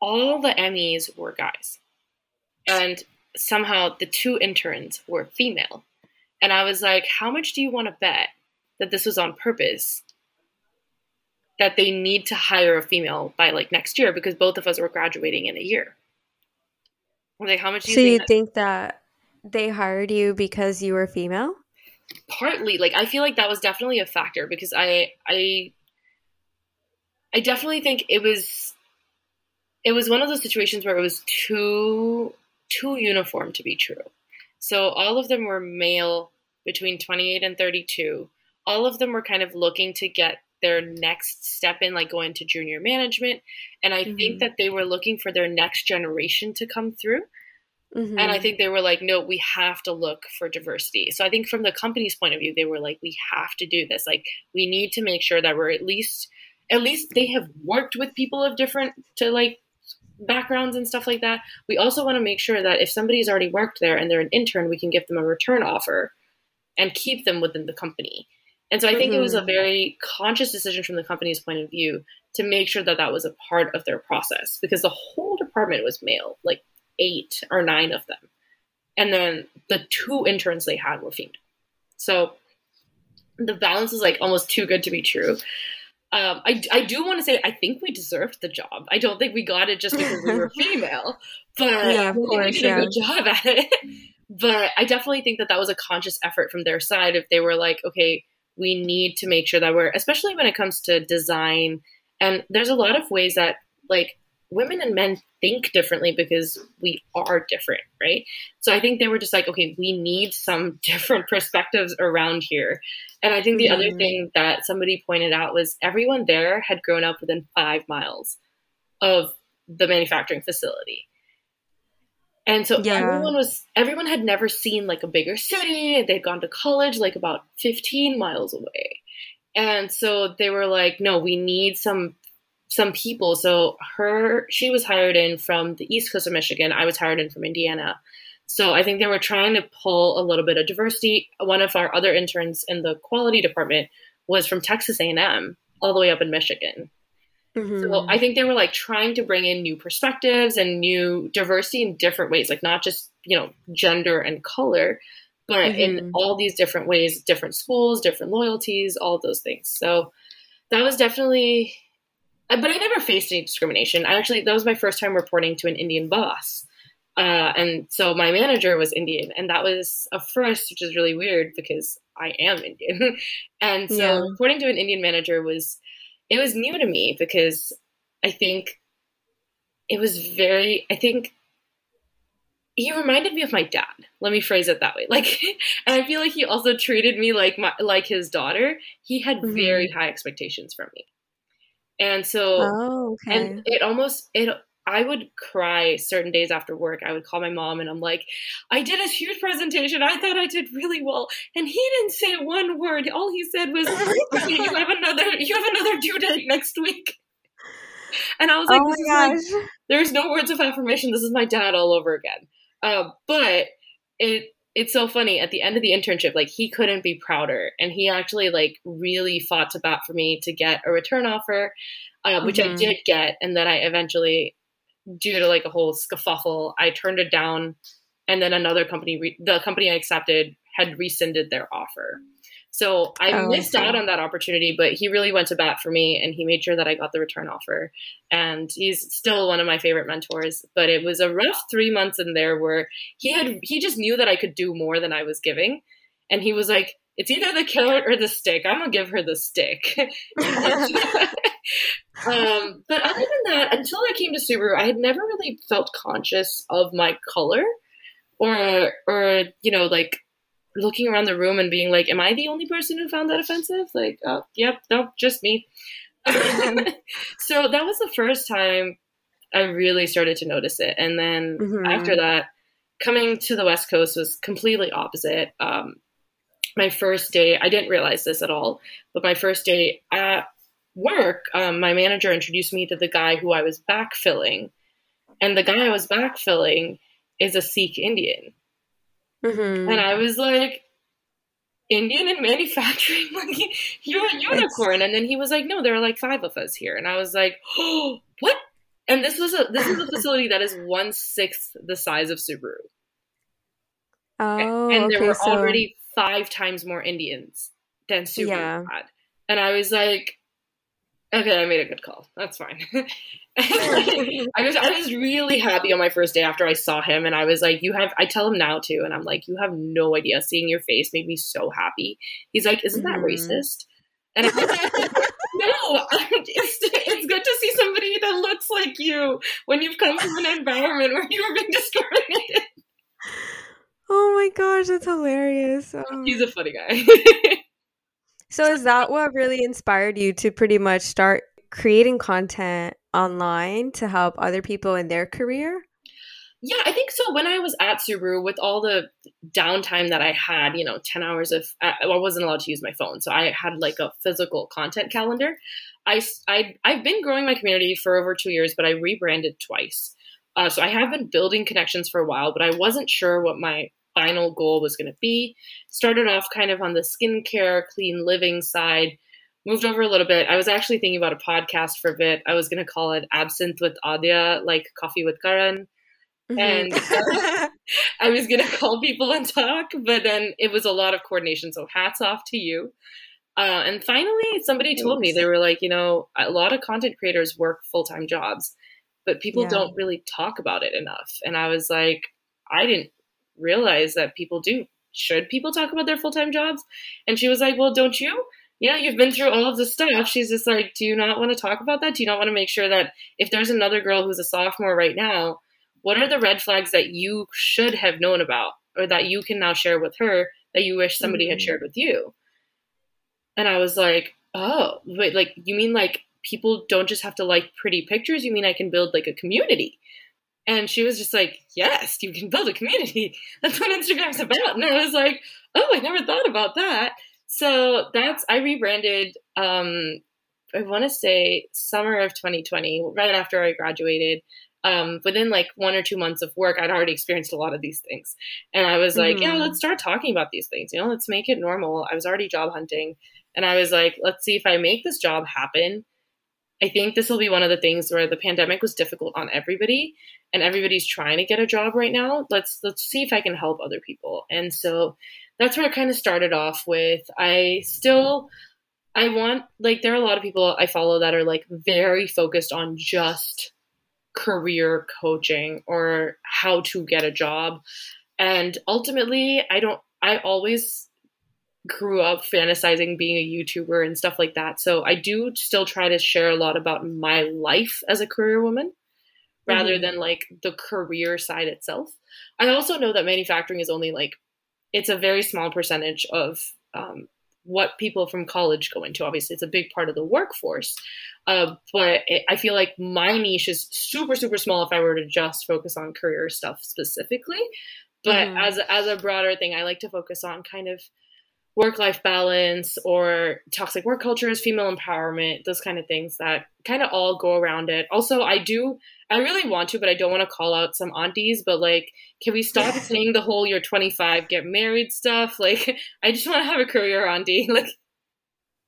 All the MEs were guys, and somehow the two interns were female. And I was like, how much do you want to bet that this was on purpose? That they need to hire a female by like next year because both of us were graduating in a year. Like, how much do you so think you that- think that they hired you because you were female? partly like i feel like that was definitely a factor because i i i definitely think it was it was one of those situations where it was too too uniform to be true so all of them were male between 28 and 32 all of them were kind of looking to get their next step in like going to junior management and i mm-hmm. think that they were looking for their next generation to come through Mm-hmm. And I think they were like, no, we have to look for diversity. So I think from the company's point of view, they were like, we have to do this. Like, we need to make sure that we're at least, at least they have worked with people of different to like backgrounds and stuff like that. We also want to make sure that if somebody's already worked there and they're an intern, we can give them a return offer and keep them within the company. And so I think mm-hmm. it was a mm-hmm. very conscious decision from the company's point of view to make sure that that was a part of their process because the whole department was male. Like eight or nine of them. And then the two interns they had were female. So the balance is like almost too good to be true. Um, I, I do want to say I think we deserved the job. I don't think we got it just because we were female, but yeah, course, we did yeah. a good job at it. But I definitely think that that was a conscious effort from their side. If they were like, okay, we need to make sure that we're, especially when it comes to design, and there's a lot of ways that like women and men think differently because we are different, right? So I think they were just like, okay, we need some different perspectives around here. And I think the mm-hmm. other thing that somebody pointed out was everyone there had grown up within five miles of the manufacturing facility. And so yeah. everyone was everyone had never seen like a bigger city. They'd gone to college like about 15 miles away. And so they were like, no, we need some some people. So her, she was hired in from the east coast of Michigan. I was hired in from Indiana. So I think they were trying to pull a little bit of diversity. One of our other interns in the quality department was from Texas A&M, all the way up in Michigan. Mm-hmm. So I think they were like trying to bring in new perspectives and new diversity in different ways, like not just you know gender and color, but mm-hmm. in all these different ways, different schools, different loyalties, all those things. So that was definitely uh, but I never faced any discrimination. I actually that was my first time reporting to an Indian boss, uh, and so my manager was Indian, and that was a first, which is really weird because I am Indian, and so yeah. reporting to an Indian manager was it was new to me because I think it was very. I think he reminded me of my dad. Let me phrase it that way. Like, and I feel like he also treated me like my like his daughter. He had mm-hmm. very high expectations from me. And so, oh, okay. and it almost, it, I would cry certain days after work. I would call my mom and I'm like, I did a huge presentation. I thought I did really well. And he didn't say one word. All he said was, you have another, you have another due date next week. and I was like, oh my gosh. Like, there's no words of affirmation. This is my dad all over again. Uh, but it it's so funny at the end of the internship like he couldn't be prouder and he actually like really fought to bat for me to get a return offer uh, which mm-hmm. i did get and then i eventually due to like a whole scuffle i turned it down and then another company re- the company i accepted had rescinded their offer so I oh, missed out on that opportunity, but he really went to bat for me and he made sure that I got the return offer. And he's still one of my favorite mentors. But it was a rough three months in there where he had he just knew that I could do more than I was giving. And he was like, It's either the carrot or the stick. I'm gonna give her the stick. um, but other than that, until I came to Subaru, I had never really felt conscious of my color or or you know, like looking around the room and being like, "Am I the only person who found that offensive?" Like, oh, yep, no, just me. so that was the first time I really started to notice it, and then mm-hmm. after that, coming to the West Coast was completely opposite. Um, my first day, I didn't realize this at all, but my first day at work, um, my manager introduced me to the guy who I was backfilling, and the guy I was backfilling is a Sikh Indian. Mm-hmm. And I was like, Indian in manufacturing, like you're a unicorn. And then he was like, no, there are like five of us here. And I was like, oh, what? And this was a this is a facility that is one sixth the size of Subaru. Oh, and there okay, were so... already five times more Indians than Subaru yeah. had. And I was like, okay, I made a good call. That's fine. I was I was really happy on my first day after I saw him, and I was like, "You have." I tell him now too, and I'm like, "You have no idea. Seeing your face made me so happy." He's like, "Isn't that mm-hmm. racist?" And I'm like, "No, it's it's good to see somebody that looks like you when you've come from an environment where you were being discriminated." Oh my gosh, that's hilarious! Oh. He's a funny guy. So, is that what really inspired you to pretty much start creating content online to help other people in their career? Yeah, I think so. When I was at Subaru, with all the downtime that I had, you know, 10 hours of, uh, I wasn't allowed to use my phone. So I had like a physical content calendar. I, I, I've been growing my community for over two years, but I rebranded twice. Uh, so I have been building connections for a while, but I wasn't sure what my final goal was going to be. Started off kind of on the skincare, clean living side, moved over a little bit. I was actually thinking about a podcast for a bit. I was going to call it Absinthe with Adia, like Koffee with Karan. Mm-hmm. And uh, I was going to call people and talk, but then it was a lot of coordination. So hats off to you. Uh, and finally, somebody told me, they were like, you know, a lot of content creators work full time jobs, but people yeah. don't really talk about it enough. And I was like, I didn't realize that people do. Should people talk about their full time jobs? And she was like, well, don't you? yeah, you've been through all of this stuff. She's just like, do you not want to talk about that? Do you not want to make sure that if there's another girl who's a sophomore right now, what are the red flags that you should have known about or that you can now share with her that you wish somebody mm-hmm. had shared with you? And I was like, oh, wait, like, you mean like people don't just have to like pretty pictures? You mean I can build like a community? And she was just like, yes, you can build a community. That's what Instagram's about. And I was like, oh, I never thought about that. So that's I rebranded. Um, I want to say summer of 2020, right after I graduated. Um, within like one or two months of work, I'd already experienced a lot of these things, and I was like, mm-hmm. "Yeah, let's start talking about these things. You know, let's make it normal." I was already job hunting, and I was like, "Let's see if I make this job happen." I think this will be one of the things where the pandemic was difficult on everybody and everybody's trying to get a job right now. Let's let's see if I can help other people. And so that's where it kind of started off with. I still I want like there are a lot of people I follow that are like very focused on just career coaching or how to get a job. And ultimately, I don't I always grew up fantasizing being a YouTuber and stuff like that. So I do still try to share a lot about my life as a career woman rather mm-hmm. than like the career side itself. I also know that manufacturing is only like it's a very small percentage of um, what people from college go into. Obviously, it's a big part of the workforce. Uh, but it, I feel like my niche is super, super small if I were to just focus on career stuff specifically. But mm-hmm. as, as a broader thing, I like to focus on kind of work life balance or toxic work cultures, female empowerment, those kind of things that kind of all go around it. Also, I do, I really want to, but I don't want to call out some aunties, but like, can we stop saying the whole you're 25, get married stuff? Like, I just want to have a career, auntie. Like,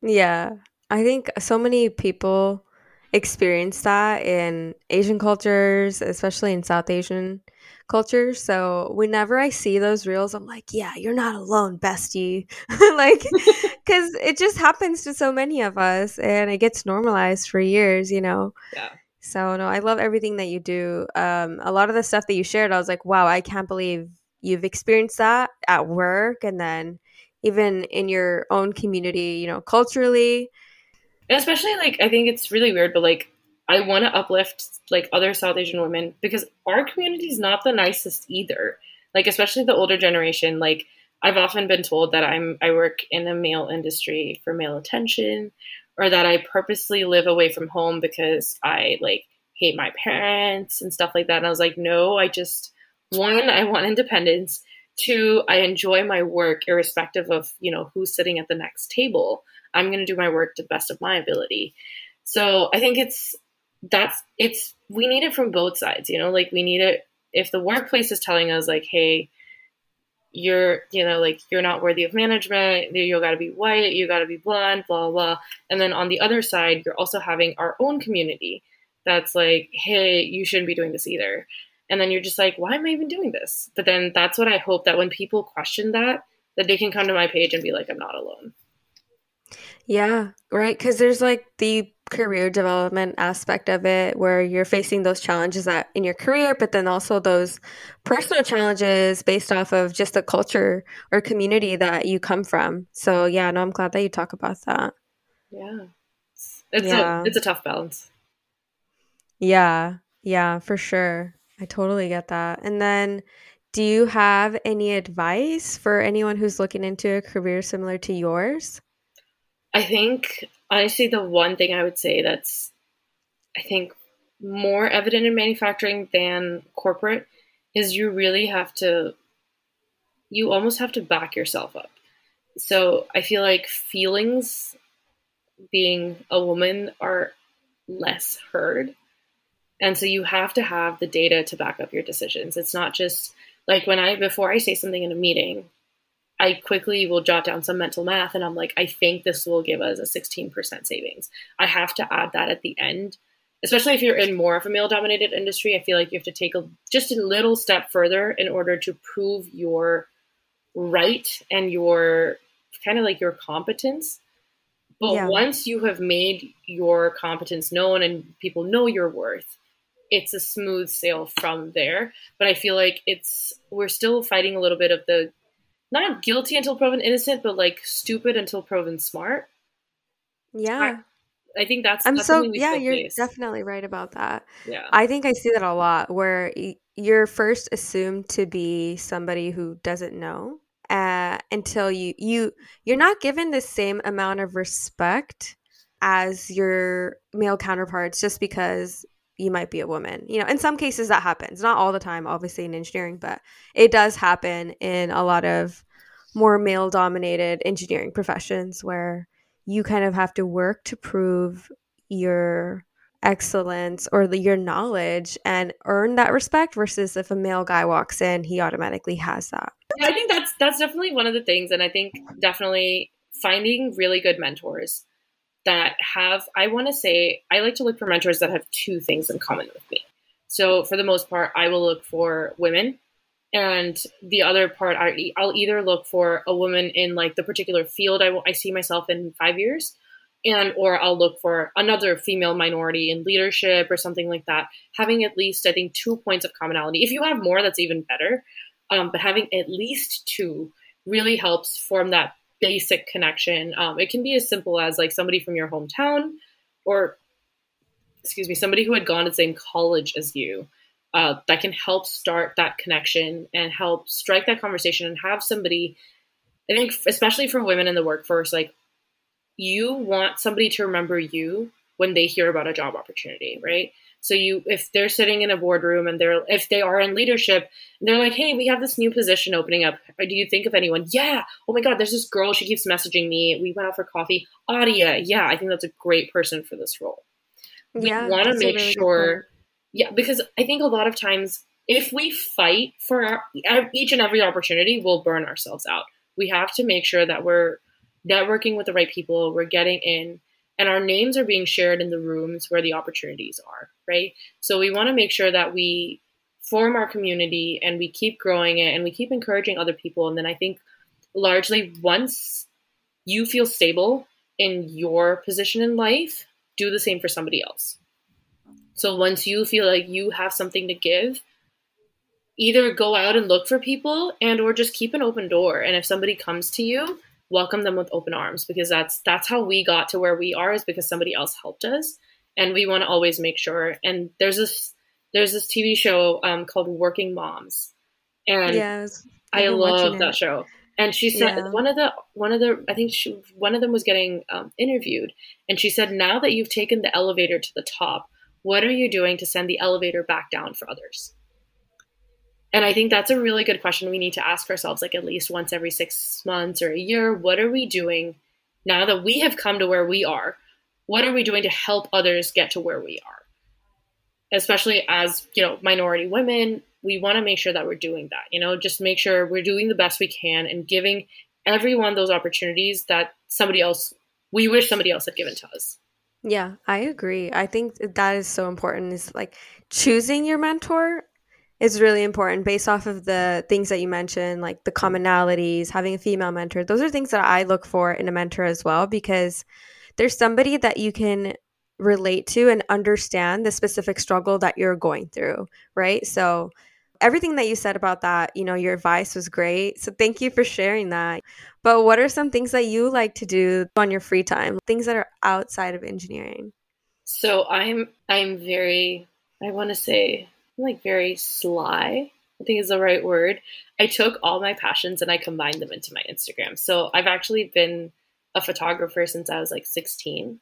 yeah, I think so many people experience that in Asian cultures, especially in South Asian culture. So whenever I see those reels, I'm like, yeah, you're not alone, bestie. like, because it just happens to so many of us and it gets normalized for years, you know? Yeah. So, no, I love everything that you do. Um, a lot of the stuff that you shared, I was like, wow, I can't believe you've experienced that at work and then even in your own community, you know, culturally. And especially like I think it's really weird, but like I want to uplift like other South Asian women because our community is not the nicest either. Like especially the older generation. Like I've often been told that I'm I work in a male industry for male attention, or that I purposely live away from home because I like hate my parents and stuff like that. And I was like, no, I just one, I want independence. Two, I enjoy my work irrespective of you know who's sitting at the next table. I'm going to do my work to the best of my ability. So I think it's that's it's we need it from both sides you know like we need it if the workplace is telling us like hey you're you know like you're not worthy of management you got to be white you got to be blonde blah, blah blah and then on the other side you're also having our own community that's like hey you shouldn't be doing this either. And then you're just like why am i even doing this? But then that's what i hope that when people question that that they can come to my page and be like i'm not alone. Yeah right because there's like the career development aspect of it where you're facing those challenges that in your career but then also those personal challenges based off of just the culture or community that you come from. So yeah no i'm glad that you talk about that. Yeah. It's yeah. a it's a tough balance. Yeah. Yeah for sure. I totally get that. And then do you have any advice for anyone who's looking into a career similar to yours? I think honestly the one thing I would say that's I think more evident in manufacturing than corporate is you really have to you almost have to back yourself up. So I feel like feelings being a woman are less heard. And so you have to have the data to back up your decisions. It's not just like when I before I say something in a meeting, I quickly will jot down some mental math and I'm like, I think this will give us a 16% savings. I have to add that at the end, especially if you're in more of a male dominated industry. I feel like you have to take a, just a little step further in order to prove your right and your kind of like your competence. But yeah. once you have made your competence known and people know your worth, it's a smooth sail from there. But I feel like it's, we're still fighting a little bit of the not guilty until proven innocent, but like stupid until proven smart. Yeah. I, I think that's. I'm that's so yeah. You're face. definitely right about that. Yeah. I think I see that a lot where you're first assumed to be somebody who doesn't know uh, until you you you're not given the same amount of respect as your male counterparts just because you might be a woman. You know, in some cases that happens. Not all the time, obviously in engineering, but it does happen in a lot of more male dominated engineering professions where you kind of have to work to prove your excellence or your knowledge and earn that respect versus if a male guy walks in he automatically has that i think that's that's definitely one of the things and i think definitely finding really good mentors that have, I want to say, I like to look for mentors that have two things in common with me. So for the most part, I will look for women. And the other part, I'll either look for a woman in like the particular field I, I see myself in five years, and or I'll look for another female minority in leadership or something like that. Having at least, I think, two points of commonality. If you have more, that's even better. Um, but having at least two really helps form that basic connection. Um, it can be as simple as like somebody from your hometown or, excuse me, somebody who had gone to the same college as you. Uh, that can help start that connection and help strike that conversation and have somebody. I think, especially for women in the workforce, like you want somebody to remember you when they hear about a job opportunity, right? So you, if they're sitting in a boardroom and they're, if they are in leadership, and they're like, "Hey, we have this new position opening up. Do you think of anyone?" Yeah. Oh my God, there's this girl. She keeps messaging me. We went out for coffee. Adia. Yeah, I think that's a great person for this role. We Yeah, want to make really sure. Yeah, because I think a lot of times if we fight for our, each and every opportunity, we'll burn ourselves out. We have to make sure that we're networking with the right people, we're getting in, and our names are being shared in the rooms where the opportunities are, right? So we want to make sure that we form our community and we keep growing it and we keep encouraging other people. And then I think largely once you feel stable in your position in life, do the same for somebody else. So once you feel like you have something to give, either go out and look for people and or just keep an open door. And if somebody comes to you, welcome them with open arms because that's that's how we got to where we are is because somebody else helped us. And we want to always make sure. And there's this there's this TV show um, called Working Moms. And Yes. I I've love watching that it. show. And she said Yeah. one of the one of the I think she, one of them was getting um, interviewed, and she said, "Now that you've taken the elevator to the top, what are you doing to send the elevator back down for others?" And I think that's a really good question we need to ask ourselves, like at least once every six months or a year. What are we doing now that we have come to where we are? What are we doing to help others get to where we are? Especially as you know, minority women, we want to make sure that we're doing that. You know, just make sure we're doing the best we can and giving everyone those opportunities that somebody else we wish somebody else had given to us. Yeah, I agree. I think that is so important. Is like choosing your mentor is really important based off of the things that you mentioned, like the commonalities, having a female mentor. Those are things that I look for in a mentor as well because there's somebody that you can relate to and understand the specific struggle that you're going through, right? So everything that you said about that, you know, your advice was great. So thank you for sharing that. But what are some things that you like to do on your free time? Things that are outside of engineering? So I'm I'm very I want to say like very sly. I think is the right word. I took all my passions and I combined them into my Instagram. So I've actually been a photographer since I was like 16.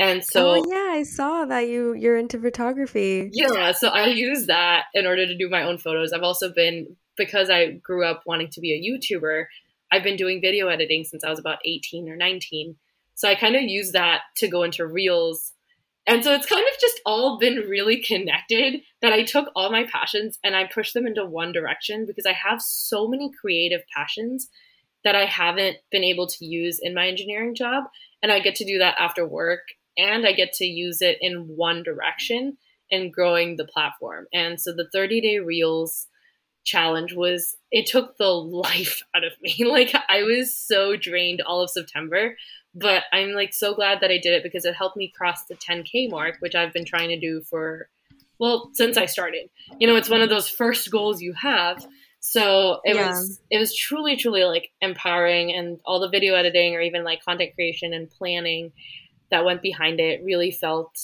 And so oh yeah, I saw that you you're into photography. Yeah, so I use that in order to do my own photos. I've also been because I grew up wanting to be a YouTuber, I've been doing video editing since I was about 18 or 19. So I kind of use that to go into reels. And so it's kind of just all been really connected that I took all my passions and I pushed them into one direction because I have so many creative passions that I haven't been able to use in my engineering job. And I get to do that after work and I get to use it in one direction and growing the platform. And so the 30 day reels challenge was it took the life out of me. Like I was so drained all of September, but I'm like so glad that I did it because it helped me cross the 10k mark, which I've been trying to do for well, since I started. You know, it's one of those first goals you have. So it Yeah. was it was truly truly like empowering and all the video editing or even like content creation and planning that went behind it really felt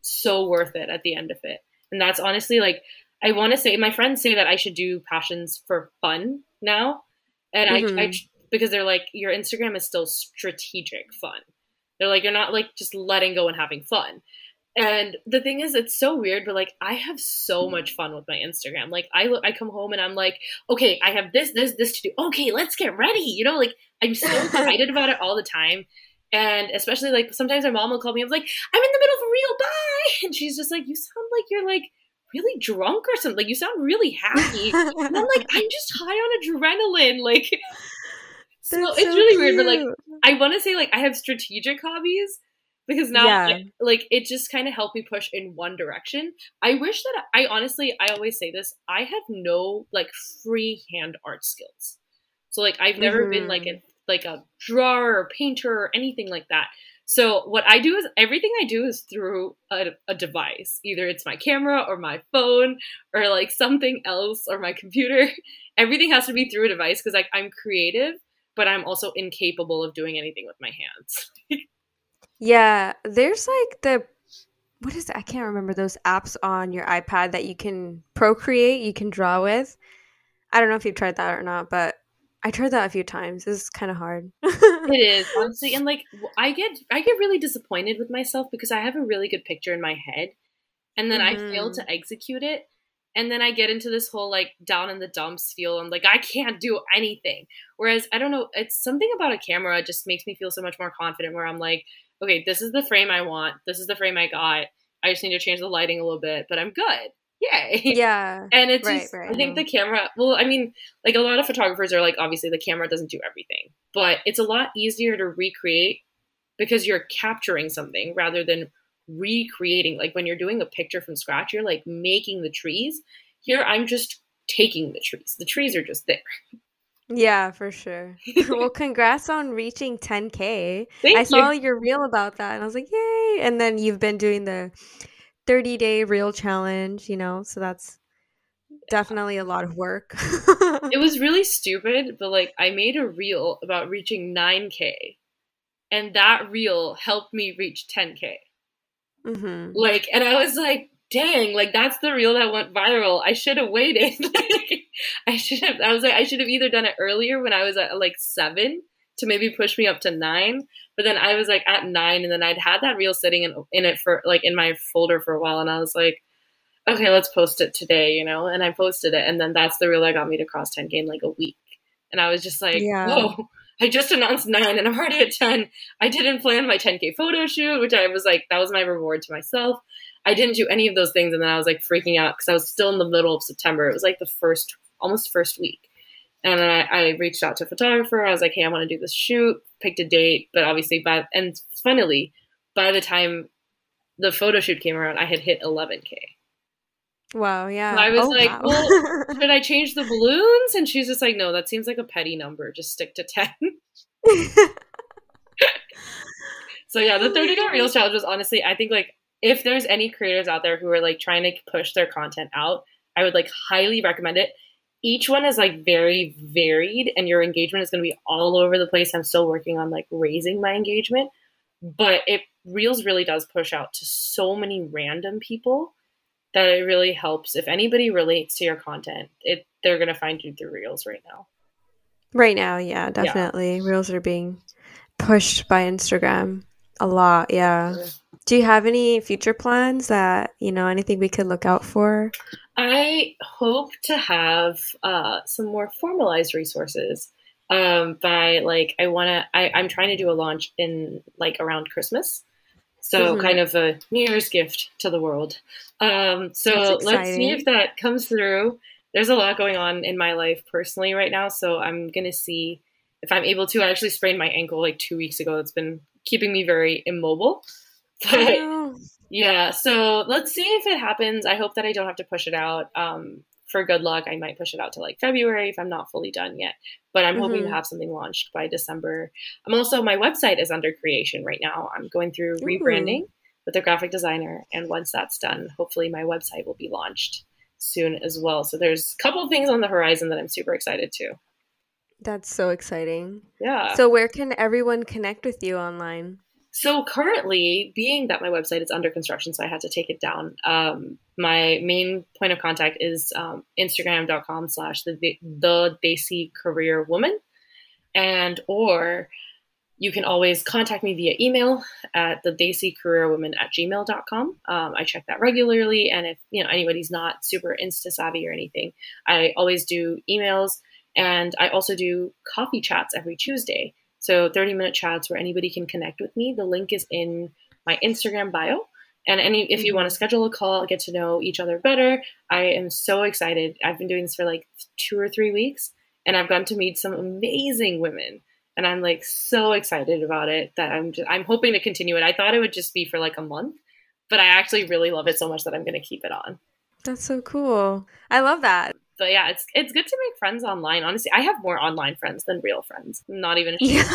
so worth it at the end of it. And that's honestly like I want to say my friends say that I should do passions for fun now, and I, I mm-hmm. because they're like your Instagram is still strategic fun. They're like you're not like just letting go and having fun. And the thing is, it's so weird, but like I have so hmm. much fun with my Instagram. Like I I come home and I'm like, okay, I have this, this, this to do. Okay, let's get ready. You know, like I'm so excited about it all the time. And especially like sometimes my mom will call me. I'm like, I'm in the middle of a reel, bye. And she's just like, you sound like you're like really drunk or something. Like you sound really happy. and I'm like, I'm just high on adrenaline. Like, so That's it's so really weird. But like. I want to say like I have strategic hobbies because now Yeah. I- like it just kind of helped me push in one direction. I wish that I honestly I always say this. I have no like free hand art skills. So like I've never been like mm-hmm. a like a drawer or painter or anything like that. So what I do is everything I do is through a, a device. Either it's my camera or my phone or like something else or my computer. Everything has to be through a device because like I'm creative, but I'm also incapable of doing anything with my hands. Yeah, there's like the what is it? I can't remember those apps on your iPad that you can procreate, you can draw with. I don't know if you've tried that or not, but I tried that a few times. It's kind of hard. It is honestly, and like I get I get really disappointed with myself because I have a really good picture in my head, and then mm-hmm. I fail to execute it. And then I get into this whole like down in the dumps feel. I'm like, I can't do anything. Whereas I don't know, it's something about a camera just makes me feel so much more confident where I'm like, okay, this is the frame I want. This is the frame I got. I just need to change the lighting a little bit, but I'm good. Yay. Yeah. And it's right, just, right. I think the camera, well, I mean, like a lot of photographers are like, obviously the camera doesn't do everything, but it's a lot easier to recreate because you're capturing something rather than recreating. Like when you're doing a picture from scratch, you're like making the trees. Here, I'm just taking the trees. The trees are just there. Yeah, for sure. well, congrats on reaching 10K. Thank I saw you. your reel about that and I was like, yay. And then you've been doing the 30 day reel challenge, you know, so that's definitely a lot of work. it was really stupid, but like I made a reel about reaching 9K and that reel helped me reach 10K. Mm-hmm. Like, and I was like, dang, like that's the reel that went viral. I should have waited. I should have, I was like, I should have either done it earlier when I was at like seven to maybe push me up to nine. But then I was like at nine and then I'd had that reel sitting in, in it for like in my folder for a while. And I was like, okay, let's post it today, you know? And I posted it. And then that's the reel that got me to cross 10K in like a week. And I was just like, yeah. whoa, I just announced nine and I'm already at 10. I didn't plan my 10K photo shoot, which I was like, that was my reward to myself. I didn't do any of those things. And then I was like freaking out because I was still in the middle of September. It was like the first, almost first week. And I, I reached out to a photographer. I was like, hey, I want to do this shoot, picked a date. But obviously, by, and funnily, by the time the photo shoot came around, I had hit 11K. Wow, yeah. So I was oh, like, wow. well, should I change the balloons? And she's just like, no, that seems like a petty number. Just stick to 10. so yeah, the 30 day reels challenge was honestly, I think like if there's any creators out there who are like trying to push their content out, I would like highly recommend it. Each one is like very varied and your engagement is going to be all over the place. I'm still working on like raising my engagement, but it Reels really does push out to so many random people that it really helps. If anybody relates to your content, it they're gonna find you through Reels right now. Right now, yeah, definitely. Yeah. Reels are being pushed by Instagram a lot. Yeah. Do you have any future plans that you know anything we could look out for? I hope to have uh, some more formalized resources um, by like I want to. I'm trying to do a launch in like around Christmas. So mm-hmm. kind of a New Year's gift to the world. Um, so let's see if that comes through. There's a lot going on in my life personally right now, so I'm gonna see if I'm able to. I actually sprained my ankle like two weeks ago. It's been keeping me very immobile. But, yeah, so let's see if it happens. I hope that I don't have to push it out. Um, for good luck, I might push it out to like February if I'm not fully done yet. But I'm mm-hmm. hoping to mm-hmm. have something launched by December. I'm also my website is under creation right now. I'm going through Ooh. rebranding with a graphic designer, and once that's done, hopefully my website will be launched soon as well. So there's a couple of things on the horizon that I'm super excited to. That's so exciting. Yeah. So where can everyone connect with you online? So currently, being that my website is under construction, so I had to take it down. Um, my main point of contact is um, Instagram.com slash the the Desi Career Woman, and or you can always contact me via email at the Desi Career Woman at gmail.com. Um, I check that regularly, and if you know anybody's not super insta savvy or anything, I always do emails, and I also do coffee chats every Tuesday. So 30 minute chats where anybody can connect with me. The link is in my Instagram bio. And any if you want to mm-hmm. schedule a call, get to know each other better, I am so excited. I've been doing this for like two or three weeks, and I've gotten to meet some amazing women, and I'm like so excited about it that I'm just, I'm hoping to continue it. I thought it would just be for like a month, but I actually really love it so much that I'm going to keep it on. That's so cool. I love that but yeah, it's it's good to make friends online. Honestly, I have more online friends than real friends. Not even yeah.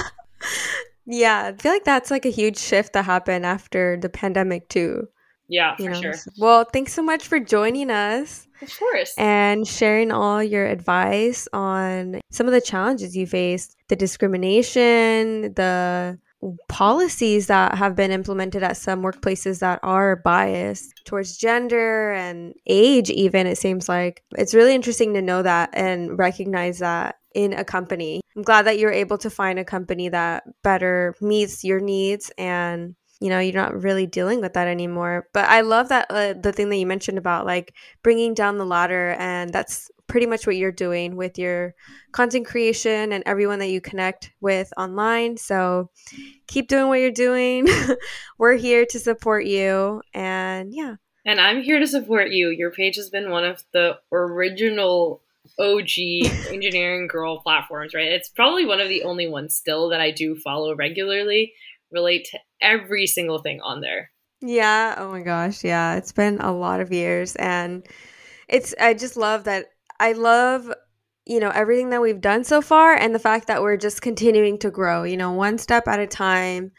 yeah, I feel like that's like a huge shift that happened after the pandemic too. Yeah, for you know? sure. Well, thanks so much for joining us. Of course. And sharing all your advice on some of the challenges you faced, the discrimination, the policies that have been implemented at some workplaces that are biased towards gender and age even it seems like. It's really interesting to know that and recognize that in a company. I'm glad that you're able to find a company that better meets your needs and you know you're not really dealing with that anymore. But i love that uh, the thing that you mentioned about like bringing down the ladder and that's pretty much what you're doing with your content creation and everyone that you connect with online. So keep doing what you're doing. We're here to support you and yeah. And i'm here to support you. Your page has been one of the original OG engineering girl platforms, right? It's probably one of the only ones still that I do follow regularly, relate to every single thing on there. Yeah. Oh my gosh. Yeah. It's been a lot of years. And it's, I just love that. I love, you know, everything that we've done so far and the fact that we're just continuing to grow, you know, one step at a time.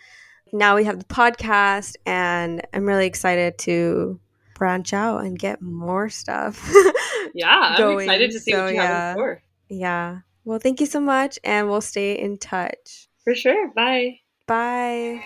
Now we have the podcast, and I'm really excited to branch out and get more stuff. yeah, I'm excited to see so, what you yeah. have in store. Yeah. Well, thank you so much, and we'll stay in touch. For sure. Bye. Bye.